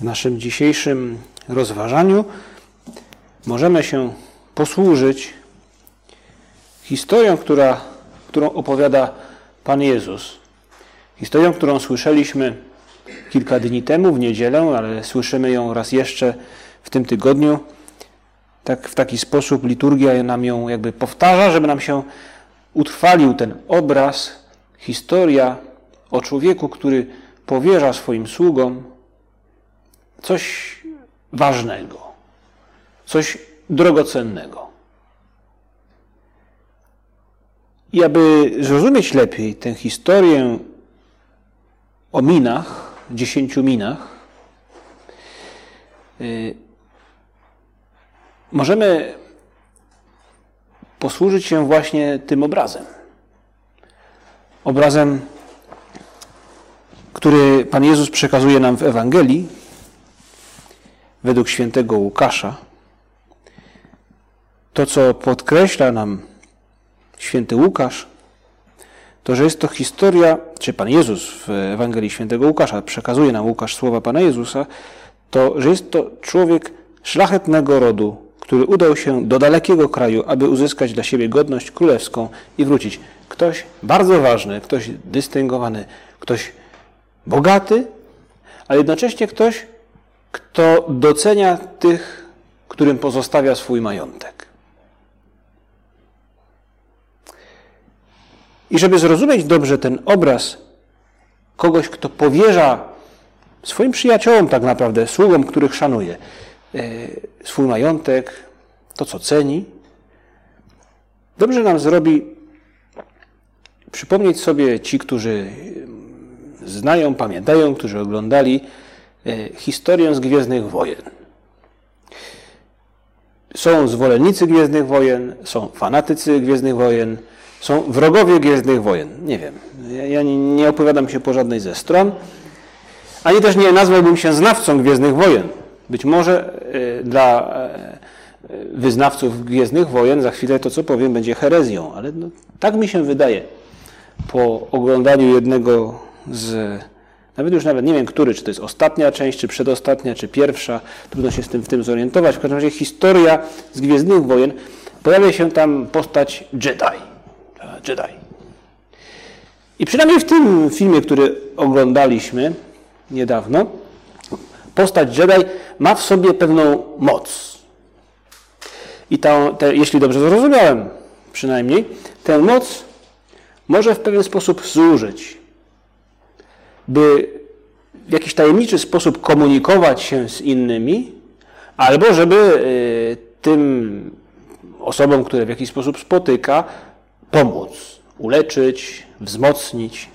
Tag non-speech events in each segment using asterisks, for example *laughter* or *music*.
W naszym dzisiejszym rozważaniu możemy się posłużyć historią, która, którą opowiada Pan Jezus. Historią, którą słyszeliśmy kilka dni temu w niedzielę, ale słyszymy ją raz jeszcze w tym tygodniu. Tak, w taki sposób liturgia nam ją jakby powtarza, żeby nam się utrwalił ten obraz, historia o człowieku, który powierza swoim sługom coś ważnego, coś drogocennego. I aby zrozumieć lepiej tę historię o minach, dziesięciu minach, yy, możemy posłużyć się właśnie tym obrazem. Obrazem, który Pan Jezus przekazuje nam w Ewangelii, według świętego Łukasza. To, co podkreśla nam święty Łukasz, to, że jest to historia, czy Pan Jezus w Ewangelii świętego Łukasza przekazuje nam Łukasz słowa Pana Jezusa, to, że jest to człowiek szlachetnego rodu, który udał się do dalekiego kraju, aby uzyskać dla siebie godność królewską i wrócić. Ktoś bardzo ważny, ktoś dystyngowany, ktoś bogaty, ale jednocześnie ktoś, kto docenia tych, którym pozostawia swój majątek. I żeby zrozumieć dobrze ten obraz kogoś, kto powierza swoim przyjaciołom, tak naprawdę, sługom, których szanuje, e, swój majątek, to co ceni, dobrze nam zrobi przypomnieć sobie ci, którzy znają, pamiętają, którzy oglądali historię z Gwiezdnych Wojen. Są zwolennicy Gwiezdnych Wojen, są fanatycy Gwiezdnych Wojen, są wrogowie Gwiezdnych Wojen. Nie wiem. Ja nie, nie opowiadam się po żadnej ze stron, ani też nie nazwałbym się znawcą Gwiezdnych Wojen. Być może e, dla e, wyznawców Gwiezdnych Wojen za chwilę to, co powiem, będzie herezją, ale no, tak mi się wydaje po oglądaniu jednego z nawet już nawet nie wiem, który, czy to jest ostatnia część, czy przedostatnia, czy pierwsza. Trudno się z tym w tym zorientować. W każdym razie historia z Gwiezdnych Wojen. Pojawia się tam postać Jedi. Jedi. I przynajmniej w tym filmie, który oglądaliśmy niedawno, postać Jedi ma w sobie pewną moc. I ta, te, jeśli dobrze zrozumiałem, przynajmniej, tę moc może w pewien sposób zużyć by w jakiś tajemniczy sposób komunikować się z innymi, albo żeby y, tym osobom, które w jakiś sposób spotyka, pomóc, uleczyć, wzmocnić.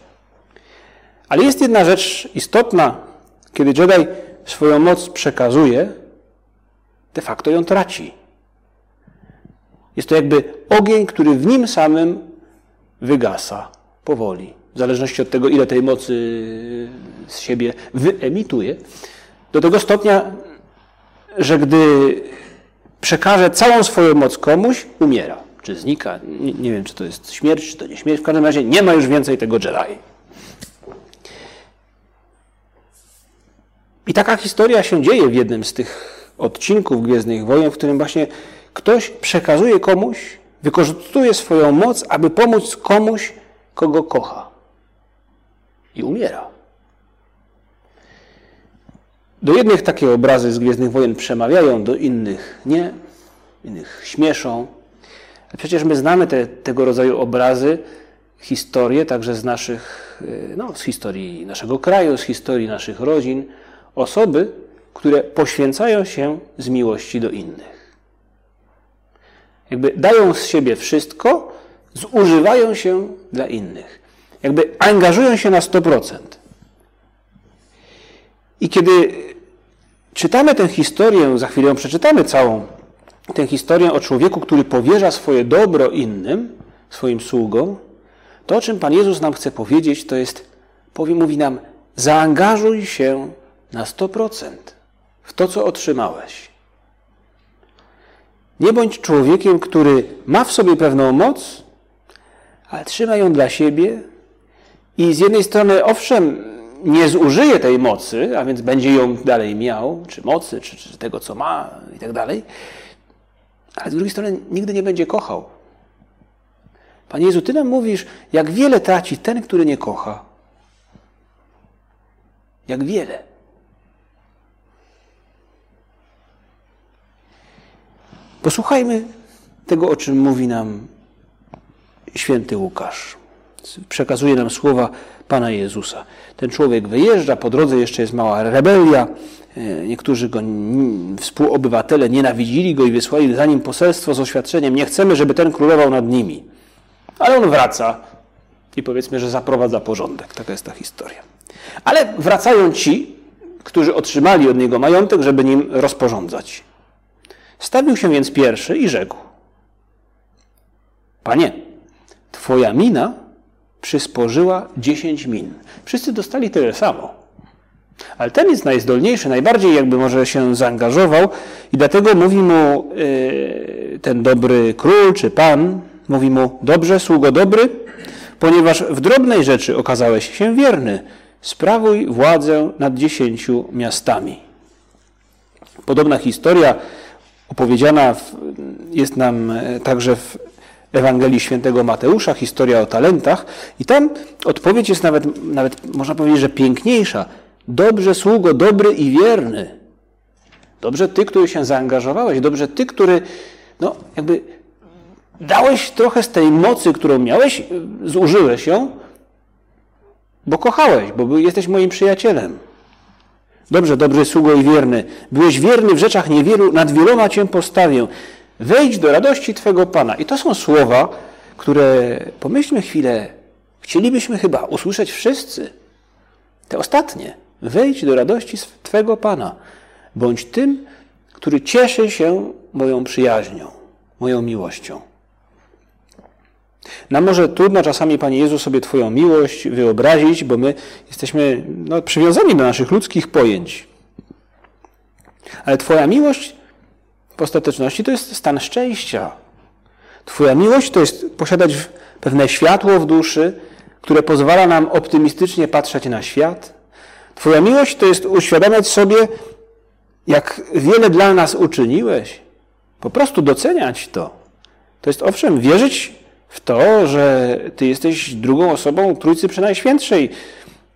Ale jest jedna rzecz istotna, kiedy Jedi swoją moc przekazuje, de facto ją traci. Jest to jakby ogień, który w nim samym wygasa powoli w zależności od tego, ile tej mocy z siebie wyemituje, do tego stopnia, że gdy przekaże całą swoją moc komuś, umiera. Czy znika. Nie, nie, wiem, czy to jest śmierć, czy to nie śmierć. W każdym razie nie ma już więcej tego Jedi. I taka historia się dzieje w jednym z tych odcinków Gwiezdnych Wojen, w którym właśnie ktoś przekazuje komuś, wykorzystuje swoją moc, aby pomóc komuś, kogo kocha i umiera. Do jednych takie obrazy z Gwiezdnych Wojen przemawiają, do innych nie, innych śmieszą. Przecież my znamy te, tego rodzaju obrazy, historie także z naszych, y, no, z historii naszego kraju, z historii naszych rodzin, osoby, które poświęcają się z miłości do innych. Jakby dają z siebie wszystko, zużywają się dla innych jakby angażują się na 100%. I kiedy czytamy tę historię, za chwilę ją przeczytamy całą, tę historię o człowieku, który powierza swoje dobro innym, swoim sługom, to o czym Pan Jezus nam chce powiedzieć, to jest, powie, mówi nam, zaangażuj się na 100% w to, co otrzymałeś. Nie bądź człowiekiem, który ma w sobie pewną moc, ale trzyma ją dla siebie i z jednej strony, owszem, nie zużyje tej mocy, a więc będzie ją dalej miał, czy mocy, czy, czy tego, co ma i tak dalej, ale z drugiej strony nigdy nie będzie kochał. Panie Jezu, Ty nam mówisz, jak wiele traci ten, który nie kocha. Jak wiele. Posłuchajmy tego, o czym mówi nam święty Łukasz. Przekazuje nam słowa Pana Jezusa. Ten człowiek wyjeżdża, po drodze jeszcze jest mała rebelia. E, niektórzy go, współobywatele, nienawidzili go i wysłali za nim poselstwo z oświadczeniem: Nie chcemy, żeby ten królował nad nimi. Ale on wraca i powiedzmy, że zaprowadza porządek. Taka jest ta historia. Ale wracają ci, którzy otrzymali od niego majątek, żeby nim rozporządzać. Stawił się więc pierwszy i rzekł: Panie, twoja mina przysporzyła dziesięć min. Wszyscy dostali tyle samo. Ale ten jest najzdolniejszy, najbardziej jakby może się zaangażował i dlatego mówi mu yy, ten dobry król czy pan, mówi mu, dobrze, sługo dobry, ponieważ w drobnej rzeczy okazałeś się wierny, sprawuj władzę nad dziesięciu miastami. Podobna historia opowiedziana w, jest nam e, także w Ewangelii Świętego Mateusza, historia o talentach, i tam odpowiedź jest nawet, nawet można powiedzieć, że piękniejsza. Dobrze, sługo, dobry i wierny. Dobrze ty, który się zaangażowałeś, dobrze ty, który no, jakby dałeś trochę z tej mocy, którą miałeś, zużyłeś ją, bo kochałeś, bo jesteś moim przyjacielem. Dobrze, dobry sługo i wierny. Byłeś wierny w rzeczach niewielu, nad wieloma cię postawię. Wejdź do radości Twego Pana. I to są słowa, które, pomyślmy chwilę, chcielibyśmy chyba usłyszeć wszyscy. Te ostatnie. Wejdź do radości Twego Pana. Bądź tym, który cieszy się moją przyjaźnią, moją miłością. Nam może trudno czasami, Panie Jezu, sobie Twoją miłość wyobrazić, bo my jesteśmy no, przywiązani do naszych ludzkich pojęć. Ale Twoja miłość w ostateczności to jest stan szczęścia. Twoja miłość to jest posiadać pewne światło w duszy, które pozwala nam optymistycznie patrzeć na świat. Twoja miłość to jest uświadamiać sobie, jak wiele dla nas uczyniłeś. Po prostu doceniać to. To jest owszem, wierzyć w to, że Ty jesteś drugą osobą Trójcy Przenajświętszej,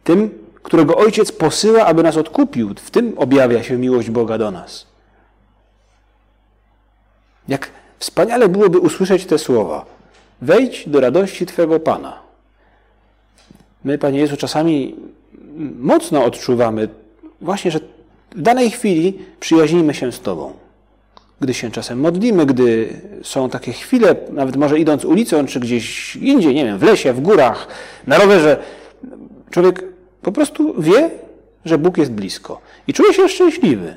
tym, którego Ojciec posyła, aby nas odkupił. W tym objawia się miłość Boga do nas. Jak wspaniale byłoby usłyszeć te słowa. Wejdź do radości Twego Pana. My, Panie Jezu, czasami mocno odczuwamy właśnie, że w danej chwili przyjaźnimy się z Tobą gdy się czasem modlimy, gdy są takie chwile, nawet może idąc ulicą, czy gdzieś indziej, nie wiem, w lesie, w górach, na rowerze, człowiek po prostu wie, że Bóg jest blisko i czuje się szczęśliwy.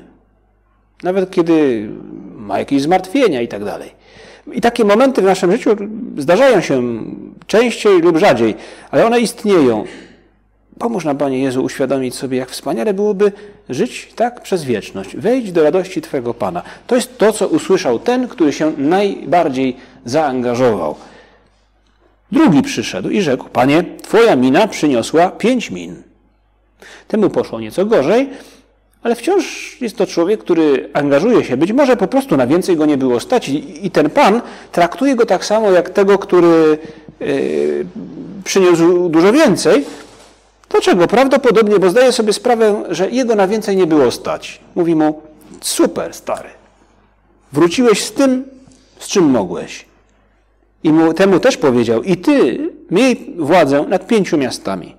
Nawet kiedy ma jakieś zmartwienia i tak dalej. I takie momenty w naszym życiu zdarzają się częściej lub rzadziej, ale one istnieją. Pomóż nam, Panie Jezu, uświadomić sobie, jak wspaniale byłoby żyć tak przez wieczność. Wejdź do radości Twego Pana. To jest to, co usłyszał ten, który się najbardziej zaangażował. Drugi przyszedł i rzekł: Panie, Twoja mina przyniosła pięć min. Temu poszło nieco gorzej, ale wciąż jest to człowiek, który angażuje się. Być może po prostu na więcej go nie było stać, i ten Pan traktuje go tak samo jak tego, który yy, przyniósł dużo więcej, Dlaczego? Prawdopodobnie, bo zdaje sobie sprawę, że jego na więcej nie było stać. Mówi mu, super stary, wróciłeś z tym, z czym mogłeś. I mu, temu też powiedział, i ty miej władzę nad pięciu miastami.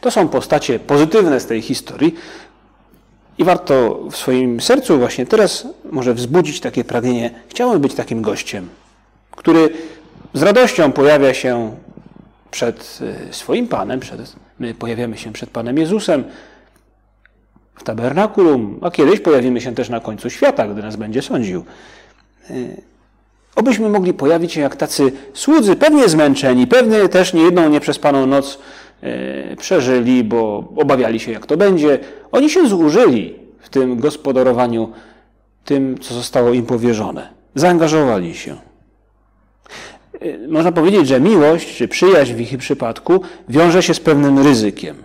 To są postacie pozytywne z tej historii i warto w swoim sercu właśnie teraz może wzbudzić takie pragnienie. Chciałbym być takim gościem, który z radością pojawia się przed y, swoim Panem, przed, my pojawiamy się przed Panem Jezusem w tabernakulum, a kiedyś pojawimy się też na końcu świata, gdy nas będzie sądził. E, obyśmy mogli pojawić się jak tacy słudzy, pewnie zmęczeni, pewnie też niejedną nieprzespaną noc e, przeżyli, bo obawiali się, jak to będzie. Oni się zużyli w tym gospodarowaniu tym, co zostało im powierzone. Zaangażowali się. E, można powiedzieć, że miłość czy przyjaźń w ich przypadku wiąże się z pewnym ryzykiem.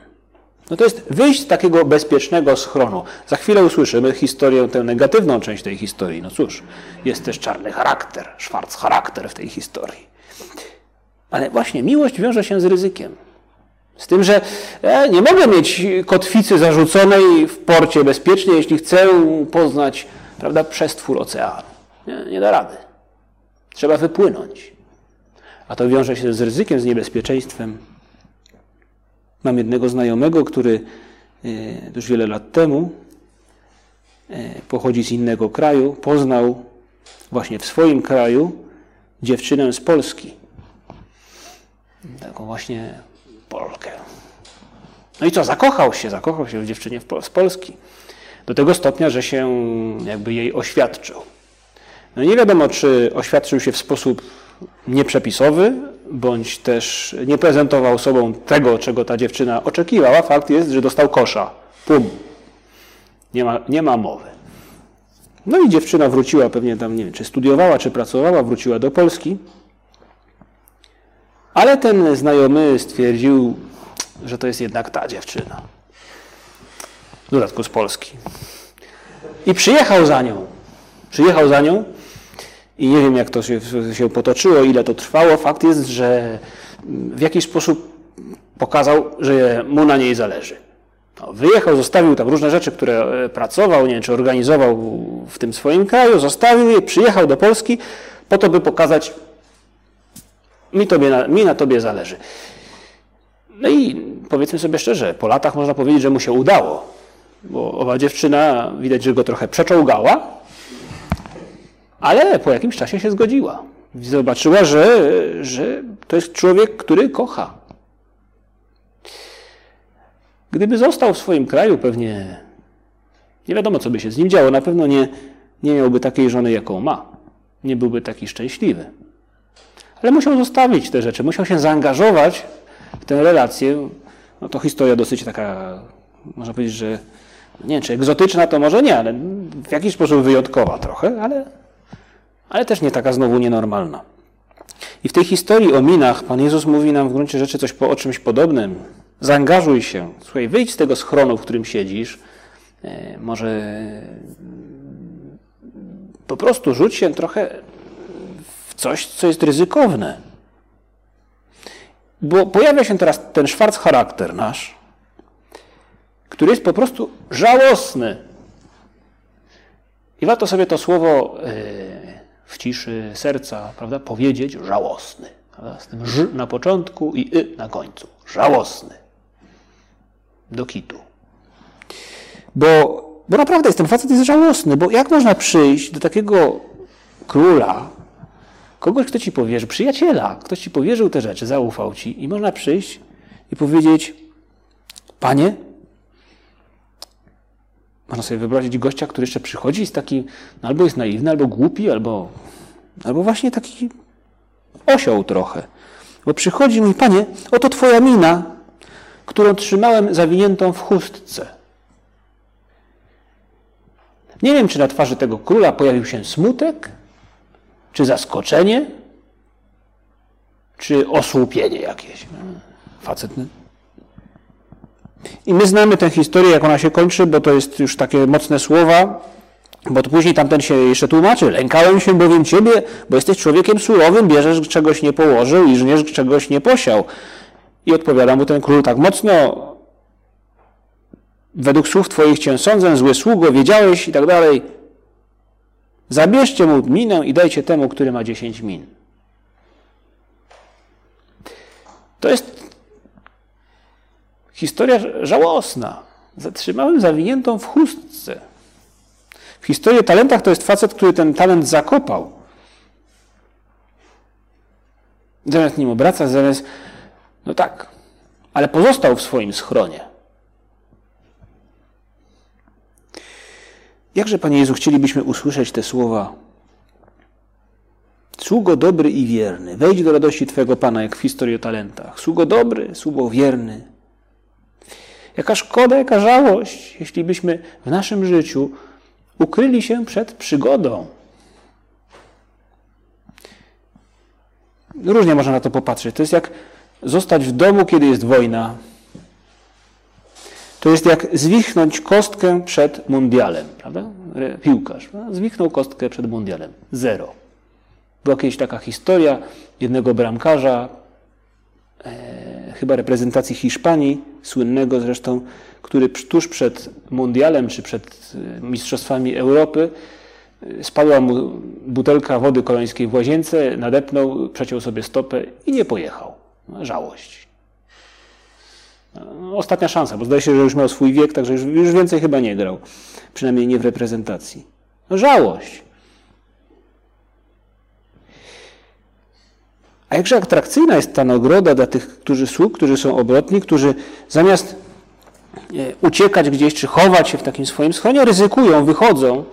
No to jest wyjść z takiego bezpiecznego schronu. Za chwilę usłyszymy historię, tę negatywną część tej historii. No cóż, jest też czarny charakter, szwarc charakter w tej historii. Ale właśnie miłość wiąże się z ryzykiem. Z tym, że ja nie mogę mieć kotwicy zarzuconej w porcie bezpiecznie, jeśli chcę poznać prawda, przestwór oceanu. Nie, nie da rady. Trzeba wypłynąć. A to wiąże się z ryzykiem, z niebezpieczeństwem. Mam jednego znajomego, który e, już wiele lat temu e, pochodzi z innego kraju, poznał właśnie w swoim kraju dziewczynę z Polski. Taką właśnie Polkę. No i co, zakochał się, zakochał się w dziewczynie z Polski. Do tego stopnia, że się jakby jej oświadczył. No nie wiadomo, czy oświadczył się w sposób nieprzepisowy, bądź też nie prezentował sobą tego, czego ta dziewczyna oczekiwała. Fakt jest, że dostał kosza. Pum. Nie ma, nie ma mowy. No i dziewczyna wróciła, pewnie tam, nie wiem, czy studiowała, czy pracowała, wróciła do Polski. Ale ten znajomy stwierdził, że to jest jednak ta dziewczyna. W dodatku z Polski. I przyjechał za nią. Przyjechał za nią i nie wiem, jak to się, się potoczyło, ile to trwało. Fakt jest, że w jakiś sposób pokazał, że mu na niej zależy. No, wyjechał, zostawił tam różne rzeczy, które e, pracował, nie wiem, czy organizował w tym swoim kraju, zostawił je, przyjechał do Polski po to, by pokazać, mi, tobie na, mi na tobie zależy. No i powiedzmy sobie szczerze, po latach można powiedzieć, że mu się udało, bo owa dziewczyna widać, że go trochę przeczołgała, ale po jakimś czasie się zgodziła. Zobaczyła, że, że to jest człowiek, który kocha. Gdyby został w swoim kraju, pewnie nie wiadomo, co by się z nim działo. Na pewno nie, nie miałby takiej żony, jaką ma. Nie byłby taki szczęśliwy. Ale musiał zostawić te rzeczy, musiał się zaangażować w tę relację. No to historia dosyć taka, można powiedzieć, że nie wiem, czy egzotyczna to może nie, ale w jakiś sposób wyjątkowa trochę, ale ale też nie taka znowu nienormalna. I w tej historii o minach Pan Jezus mówi nam w gruncie rzeczy coś po, o czymś podobnym. Zaangażuj się. Słuchaj, wyjdź z tego schronu, w którym siedzisz. E, może po prostu rzuć się trochę coś, co jest ryzykowne. Bo pojawia się teraz ten szwarc charakter nasz, który jest po prostu żałosny. I warto sobie to słowo e, w ciszy serca, prawda, powiedzieć żałosny. Z tym ż na początku i y na końcu. Żałosny. Do kitu. Bo, bo naprawdę jest, ten facet jest żałosny, bo jak można przyjść do takiego króla, kogoś, kto ci powierzy, przyjaciela, ktoś ci powierzył te rzeczy, zaufał ci i można przyjść i powiedzieć, panie, można sobie wyobrazić gościa, który jeszcze przychodzi i jest taki, no albo jest naiwny, albo głupi, albo, albo właśnie taki osioł trochę. Bo przychodzi mi, panie, oto twoja mina, którą trzymałem zawiniętą w chustce. Nie wiem, czy na twarzy tego króla pojawił się smutek, czy zaskoczenie, czy osłupienie jakieś. Facet i my znamy tę historię, jak ona się kończy, bo to jest już takie mocne słowa, bo później tamten się jeszcze tłumaczy. Lękałem się bowiem ciebie, bo jesteś człowiekiem surowym, bierzesz czegoś nie położył i żniesz czegoś nie posiał. I odpowiada mu ten król tak mocno, według słów twoich cię sądzę, zły sługo, wiedziałeś i tak dalej. Zabierzcie mu minę i dajcie temu, który ma dziesięć min. To jest Historia żałosna. Zatrzymałem zawiniętą w chustce. W historii talentach to jest facet, który ten talent zakopał. Zamiast nim obracać, zamiast. No tak, ale pozostał w swoim schronie. Jakże, Panie Jezu, chcielibyśmy usłyszeć te słowa Sługo dobry i wierny, wejdź do radości Twojego Pana, jak w historii o talentach. Sługo dobry, sługo wierny. Jaka szkoda, jaka żałość, jeśli byśmy w naszym życiu ukryli się przed przygodą. Różnie można na to popatrzeć. To jest jak zostać w domu, kiedy jest wojna. To jest jak zwichnąć kostkę przed mundialem, prawda? Piłkarz zwichnął kostkę przed mundialem. Zero. Była kiedyś taka historia jednego bramkarza, e, chyba reprezentacji Hiszpanii, słynnego zresztą, który tuż przed mundialem czy przed e, Mistrzostwami Europy e, spadła mu butelka wody kolońskiej w łazience, nadepnął, przeciął sobie stopę i nie pojechał. No, żałość. Ostatnia szansa, bo zdaje się, że już miał swój wiek, także już, już więcej chyba nie grał. Przynajmniej nie w reprezentacji. No, żałość. A jakże atrakcyjna jest ta nagroda dla tych, którzy sług, którzy są obrotni, którzy zamiast e, uciekać gdzieś czy chować się w takim swoim schronie, ryzykują, wychodzą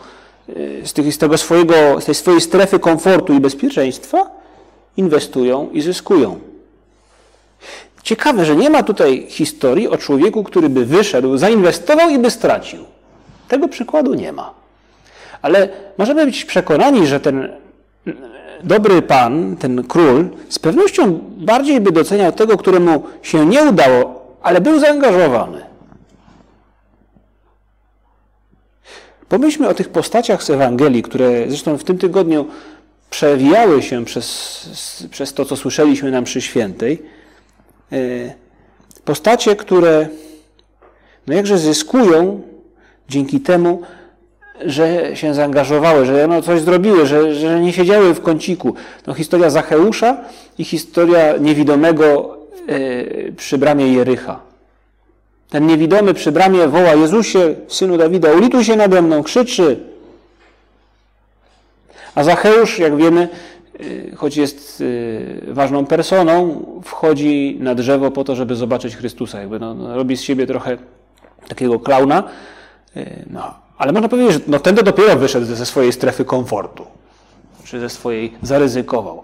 e, z, tych, z, tego swojego, z tej swojej strefy komfortu i bezpieczeństwa, inwestują i zyskują. Ciekawe, że nie ma tutaj historii o człowieku, który by wyszedł, zainwestował i by stracił. Tego przykładu nie ma. Ale możemy być przekonani, że ten dobry pan, ten król, z pewnością bardziej by doceniał tego, któremu się nie udało, ale był zaangażowany. Pomyślmy o tych postaciach z Ewangelii, które zresztą w tym tygodniu przewijały się przez, przez to, co słyszeliśmy nam przy świętej. E, postacie, które no jakże zyskują dzięki temu, że się zaangażowały, że no coś zrobiły, że, że nie siedziały w kąciku. No, historia Zacheusza i historia niewidomego e, przy bramie Jericha. Ten niewidomy przy bramie woła Jezusie, synu Dawida, ulituj się nade mną, krzyczy. A Zacheusz, jak wiemy, choć jest e, ważną personą, wchodzi na drzewo po to, żeby zobaczyć Chrystusa. Jakby no, no robi z siebie trochę takiego klauna. No, ale można powiedzieć, że no, ten dopiero wyszedł ze swojej strefy komfortu, czy ze swojej zaryzykował.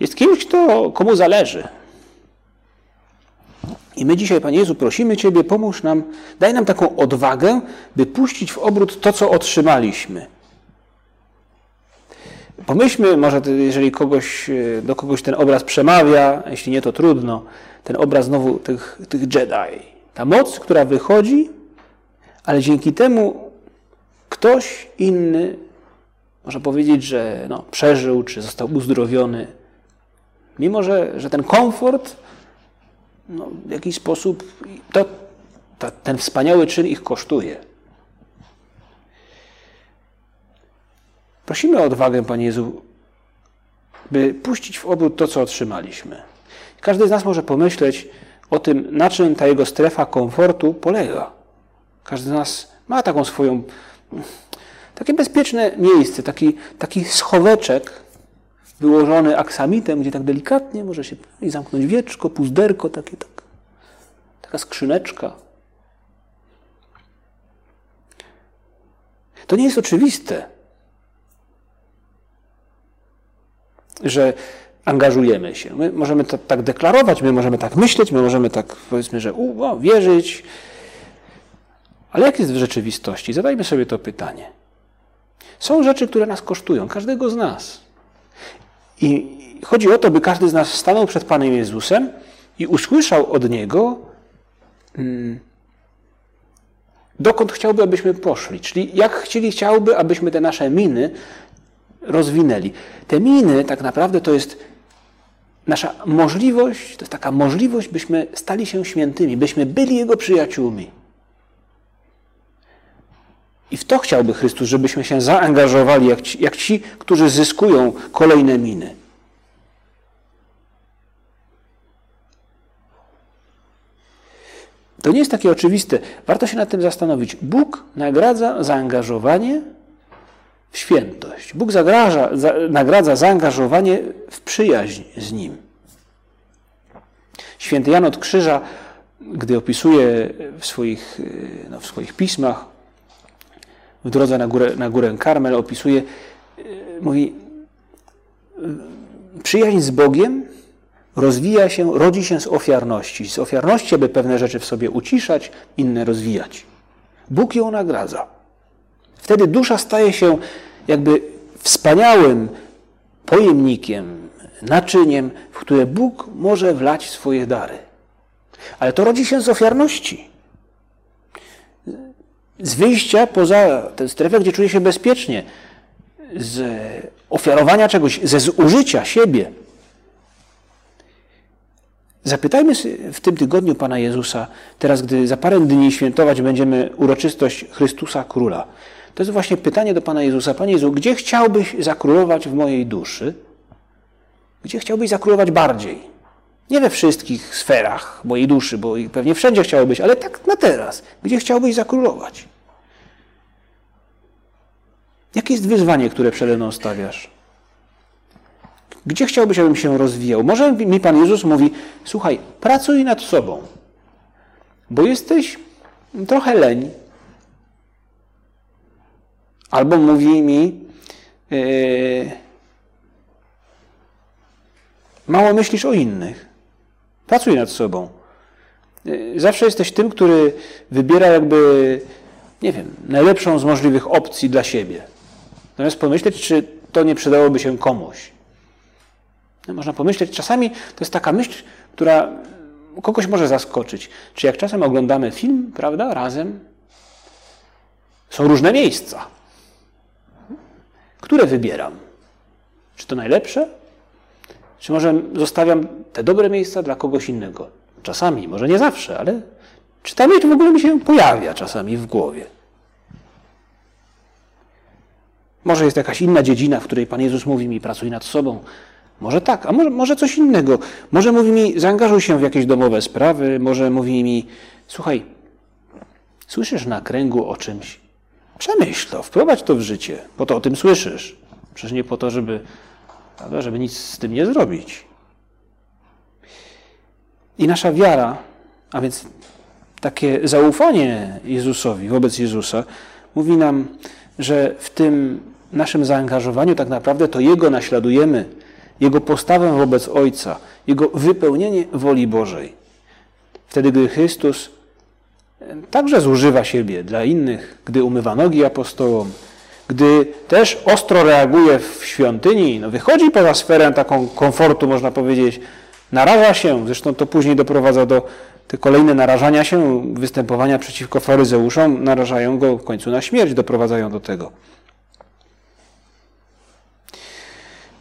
Jest kimś, kto, komu zależy. I my dzisiaj, Panie Jezu, prosimy Ciebie, pomóż nam, daj nam taką odwagę, by puścić w obrót to, co otrzymaliśmy. Pomyślmy, może jeżeli kogoś, e, do kogoś ten obraz przemawia, jeśli nie, to trudno, ten obraz znowu tych, tych Jedi. Ta moc, która wychodzi, ale dzięki temu Ktoś inny może powiedzieć, że no, przeżył czy został uzdrowiony, mimo że, że ten komfort no, w jakiś sposób to, ten wspaniały czyn ich kosztuje. Prosimy o odwagę, Panie Jezu, by puścić w obrót to, co otrzymaliśmy. Każdy z nas może pomyśleć o tym, na czym ta jego strefa komfortu polega. Każdy z nas ma taką swoją takie bezpieczne miejsce, taki, taki schoweczek wyłożony aksamitem, gdzie tak delikatnie może się i zamknąć wieczko, puzderko, takie, tak, taka skrzyneczka. To nie jest oczywiste, że angażujemy się. My możemy to tak deklarować, my możemy tak myśleć, my możemy tak powiedzmy, że u, o, wierzyć, ale jak jest w rzeczywistości? Zadajmy sobie to pytanie. Są rzeczy, które nas kosztują, każdego z nas. I chodzi o to, by każdy z nas stanął przed Panem Jezusem i usłyszał od Niego, hmm, dokąd chciałby, abyśmy poszli. Czyli jak chcieli, chciałby, abyśmy te nasze miny rozwinęli. Te miny tak naprawdę to jest nasza możliwość, to jest taka możliwość, byśmy stali się świętymi, byśmy byli Jego przyjaciółmi. I w to chciałby Chrystus, żebyśmy się zaangażowali, jak ci, jak ci którzy zyskują kolejne miny. To nie jest takie oczywiste. Warto się nad tym zastanowić. Bóg nagradza zaangażowanie w świętość. Bóg zagraża, za, nagradza zaangażowanie w przyjaźń z Nim. Święty Jan od Krzyża, gdy opisuje w swoich, no, w swoich pismach w drodze na górę, na górę Karmel opisuje, mówi, przyjaźń z Bogiem rozwija się, rodzi się z ofiarności. Z ofiarności, aby pewne rzeczy w sobie uciszać, inne rozwijać. Bóg ją nagradza. Wtedy dusza staje się jakby wspaniałym pojemnikiem, naczyniem, w które Bóg może wlać swoje dary. Ale to rodzi się z ofiarności. Z wyjścia poza tę strefę, gdzie czuje się bezpiecznie, z ofiarowania czegoś, ze zużycia siebie. Zapytajmy w tym tygodniu Pana Jezusa, teraz gdy za parę dni świętować będziemy uroczystość Chrystusa Króla. To jest właśnie pytanie do Pana Jezusa. Panie Jezu, gdzie chciałbyś zakrólować w mojej duszy? Gdzie chciałbyś zakrólować bardziej? Nie we wszystkich sferach mojej duszy, bo pewnie wszędzie chciałbyś, ale tak na teraz. Gdzie chciałbyś zakrólować? Jakie jest wyzwanie, które przede mną stawiasz? Gdzie chciałbyś, abym się rozwijał? Może mi Pan Jezus mówi: Słuchaj, pracuj nad sobą, bo jesteś trochę leń. Albo mówi mi: yy, Mało myślisz o innych. Pracuj nad sobą. Yy, zawsze jesteś tym, który wybiera jakby, nie wiem, najlepszą z możliwych opcji dla siebie. Natomiast pomyśleć, czy to nie przydałoby się komuś. No, można pomyśleć, czasami to jest taka myśl, która kogoś może zaskoczyć. Czy jak czasem oglądamy film, prawda, razem, są różne miejsca. Które wybieram? Czy to najlepsze? Czy może zostawiam te dobre miejsca dla kogoś innego? Czasami, może nie zawsze, ale czy ta myśl w ogóle mi się pojawia czasami w głowie? Może jest jakaś inna dziedzina, w której Pan Jezus mówi mi, pracuj nad sobą. Może tak, a może, może coś innego. Może mówi mi, zaangażuj się w jakieś domowe sprawy, może mówi mi, słuchaj, słyszysz na kręgu o czymś, przemyśl to, wprowadź to w życie, po to o tym słyszysz. Przecież nie po to, żeby, żeby nic z tym nie zrobić. I nasza wiara, a więc takie zaufanie Jezusowi, wobec Jezusa, mówi nam, że w tym naszym zaangażowaniu tak naprawdę to Jego naśladujemy, Jego postawę wobec Ojca, Jego wypełnienie woli Bożej. Wtedy, gdy Chrystus także zużywa siebie dla innych, gdy umywa nogi apostołom, gdy też ostro reaguje w świątyni, no wychodzi poza sferę taką komfortu, można powiedzieć, naraża się, zresztą to później doprowadza do te kolejne narażania się, występowania przeciwko faryzeuszom, narażają go w końcu na śmierć, doprowadzają do tego.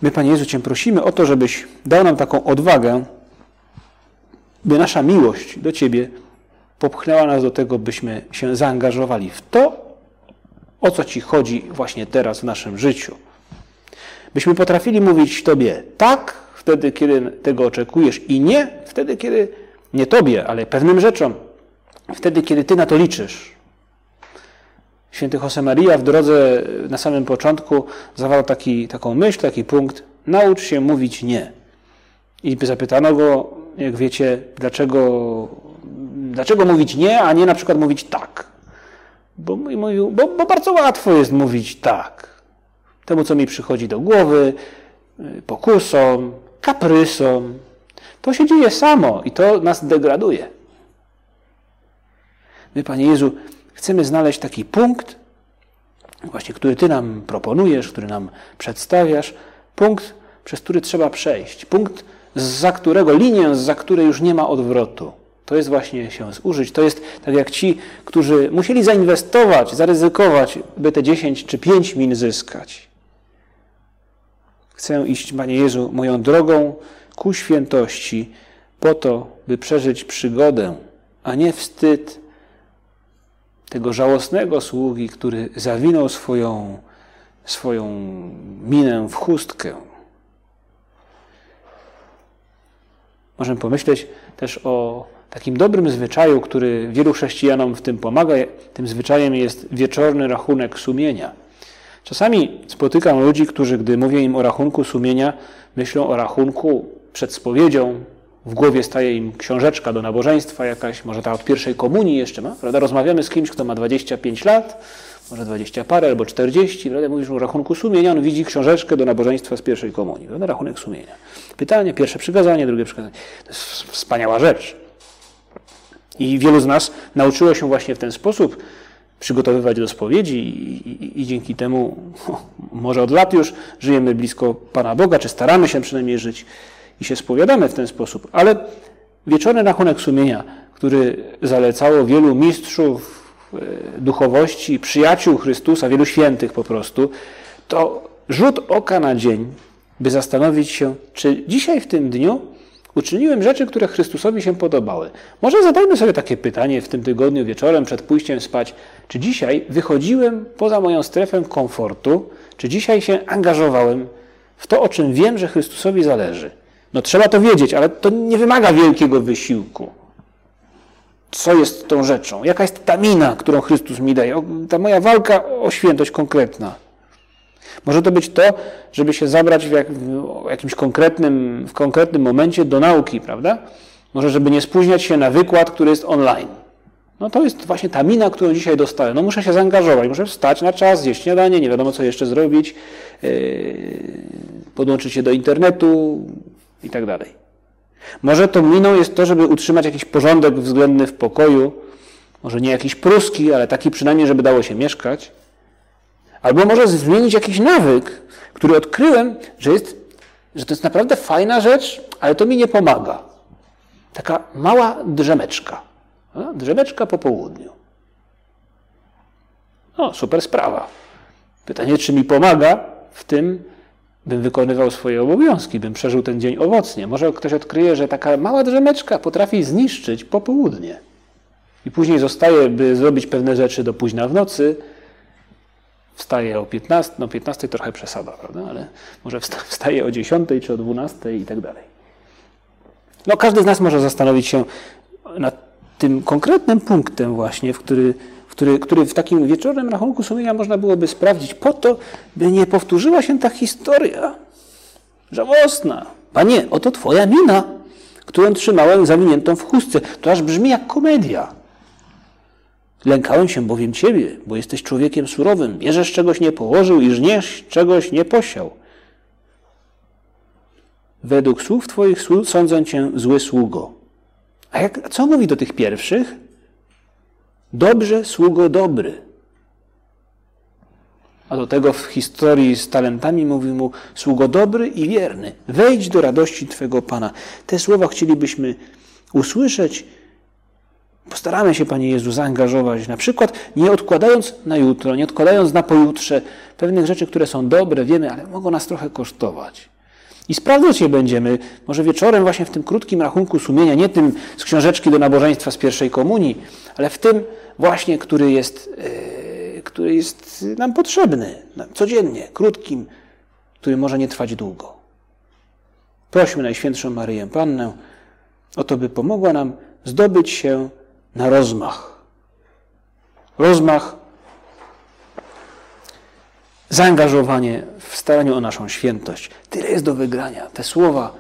My, Panie Jezu, Cię prosimy o to, żebyś dał nam taką odwagę, by nasza miłość do Ciebie popchnęła nas do tego, byśmy się zaangażowali w to, o co Ci chodzi właśnie teraz w naszym życiu. Byśmy potrafili mówić Tobie tak, wtedy, kiedy tego oczekujesz, i nie wtedy, kiedy nie Tobie, ale pewnym rzeczom, wtedy, kiedy Ty na to liczysz. Święty Josemaria w drodze na samym początku zawarł taki, taką myśl, taki punkt, naucz się mówić nie. I zapytano go, jak wiecie, dlaczego, dlaczego mówić nie, a nie na przykład mówić tak. Bo, mówił, bo, bo bardzo łatwo jest mówić tak. Temu, co mi przychodzi do głowy, pokusom, kaprysom. To się dzieje samo i to nas degraduje. My, Panie Jezu, chcemy znaleźć taki punkt, właśnie który Ty nam proponujesz, który nam przedstawiasz, punkt, przez który trzeba przejść, punkt, za którego, linię, za której już nie ma odwrotu. To jest właśnie się zużyć. To jest tak jak ci, którzy musieli zainwestować, zaryzykować, by te 10 czy 5 min zyskać. Chcę iść, Panie Jezu, moją drogą ku świętości, po to, by przeżyć przygodę, a nie wstyd tego żałosnego sługi, który zawinął swoją, swoją minę w chustkę. Możemy pomyśleć też o takim dobrym zwyczaju, który wielu chrześcijanom w tym pomaga. Tym zwyczajem jest wieczorny rachunek sumienia. Czasami spotykam ludzi, którzy, gdy mówię im o rachunku sumienia, myślą o rachunku przed spowiedzią, w głowie staje im książeczka do nabożeństwa jakaś, może ta od pierwszej komunii jeszcze ma, prawda? Rozmawiamy z kimś, kto ma 25 lat, może 20 parę albo 40, prawda? mówisz o rachunku sumienia, on widzi książeczkę do nabożeństwa z pierwszej komunii, prawda? rachunek sumienia. Pytanie, pierwsze przykazanie, drugie przykazanie. To jest wspaniała rzecz. I wielu z nas nauczyło się właśnie w ten sposób przygotowywać do spowiedzi i, i, i dzięki temu, *laughs* może od lat już żyjemy blisko Pana Boga, czy staramy się przynajmniej żyć i się spowiadamy w ten sposób. Ale wieczorny rachunek sumienia, który zalecało wielu mistrzów e, duchowości, przyjaciół Chrystusa, wielu świętych po prostu, to rzut oka na dzień, by zastanowić się, czy dzisiaj w tym dniu Uczyniłem rzeczy, które Chrystusowi się podobały. Może zadajmy sobie takie pytanie w tym tygodniu wieczorem przed pójściem spać. Czy dzisiaj wychodziłem poza moją strefę komfortu? Czy dzisiaj się angażowałem w to, o czym wiem, że Chrystusowi zależy? No trzeba to wiedzieć, ale to nie wymaga wielkiego wysiłku. Co jest tą rzeczą? Jaka jest ta mina, którą Chrystus mi daje? Ta moja walka o świętość konkretna. Może to być to, żeby się zabrać w, jak, w jakimś konkretnym, w konkretnym momencie do nauki, prawda? Może, żeby nie spóźniać się na wykład, który jest online. No to jest właśnie ta mina, którą dzisiaj dostałem. No muszę się zaangażować, muszę wstać na czas, zjeść śniadanie, nie wiadomo co jeszcze zrobić, yy, podłączyć się do internetu i tak dalej. Może tą miną jest to, żeby utrzymać jakiś porządek względny w pokoju, może nie jakiś pruski, ale taki przynajmniej, żeby dało się mieszkać. Albo może zmienić jakiś nawyk, który odkryłem, że, jest, że to jest naprawdę fajna rzecz, ale to mi nie pomaga. Taka mała drzemeczka. Drzemeczka po południu. No, super sprawa. Pytanie, czy mi pomaga w tym, bym wykonywał swoje obowiązki, bym przeżył ten dzień owocnie. Może ktoś odkryje, że taka mała drzemeczka potrafi zniszczyć popołudnie. I później zostaje, by zrobić pewne rzeczy do późna w nocy, wstaje o 15, no 15 trochę przesada, prawda, ale może *laughs* wstaje o 10 czy o 12 i tak dalej. No każdy z nas może zastanowić się nad tym konkretnym punktem właśnie, w który, w który, który w takim wieczornym rachunku sumienia można byłoby sprawdzić po to, by nie powtórzyła się ta historia żałosna. Panie, oto twoja mina, którą trzymałem zawiniętą w chustce. To aż brzmi jak komedia. Lękałem się bowiem Ciebie, bo jesteś człowiekiem surowym. Bierzesz czegoś nie położył i żniesz czegoś nie posiał. Według słów Twoich sądzę Cię zły sługo. A jak, co mówi do tych pierwszych? Dobrze, sługo dobry. A do tego w historii z talentami mówi mu sługo dobry i wierny. Wejdź do radości Twego Pana. Te słowa chcielibyśmy usłyszeć Postaramy się, Panie Jezu, zaangażować, na przykład nie odkładając na jutro, nie odkładając na pojutrze pewnych rzeczy, które są dobre, wiemy, ale mogą nas trochę kosztować. I sprawdzać je będziemy, może wieczorem, właśnie w tym krótkim rachunku sumienia, nie tym z książeczki do nabożeństwa z pierwszej komunii, ale w tym właśnie, który jest, yy, który jest nam potrzebny codziennie, krótkim, który może nie trwać długo. Prośmy Najświętszą Maryję Pannę o to, by pomogła nam zdobyć się na rozmach. Rozmach, zaangażowanie w staraniu o naszą świętość. Tyle jest do wygrania. Te słowa,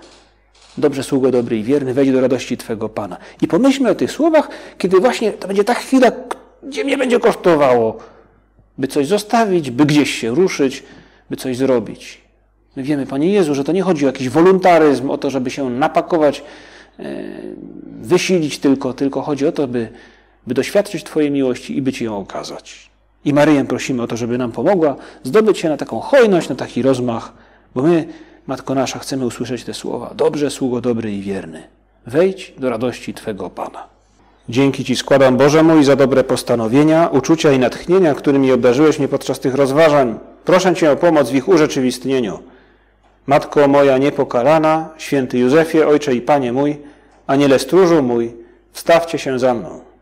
dobrze sługo dobry i wierny, wejdź do radości Twego Pana. I pomyślmy o tych słowach, kiedy właśnie to będzie ta chwila, gdzie mnie będzie kosztowało, by coś zostawić, by gdzieś się ruszyć, by coś zrobić. My wiemy, Panie Jezu, że to nie chodzi o jakiś wolontaryzm, o to, żeby się napakować E, wysilić tylko, tylko chodzi o to, by, by doświadczyć Twojej miłości i by Ci ją okazać. I Maryję prosimy o to, żeby nam pomogła zdobyć się na taką hojność, na taki rozmach, bo my, Matko Nasza, chcemy usłyszeć te słowa. Dobrze, sługo dobry i wierny. Wejdź do radości Twego Pana. Dzięki Ci składam, Boże mój, za dobre postanowienia, uczucia i natchnienia, którymi obdarzyłeś mnie podczas tych rozważań. Proszę Cię o pomoc w ich urzeczywistnieniu. Matko moja niepokalana, święty Józefie, Ojcze i Panie mój, aniele stróżu mój, wstawcie się za mną.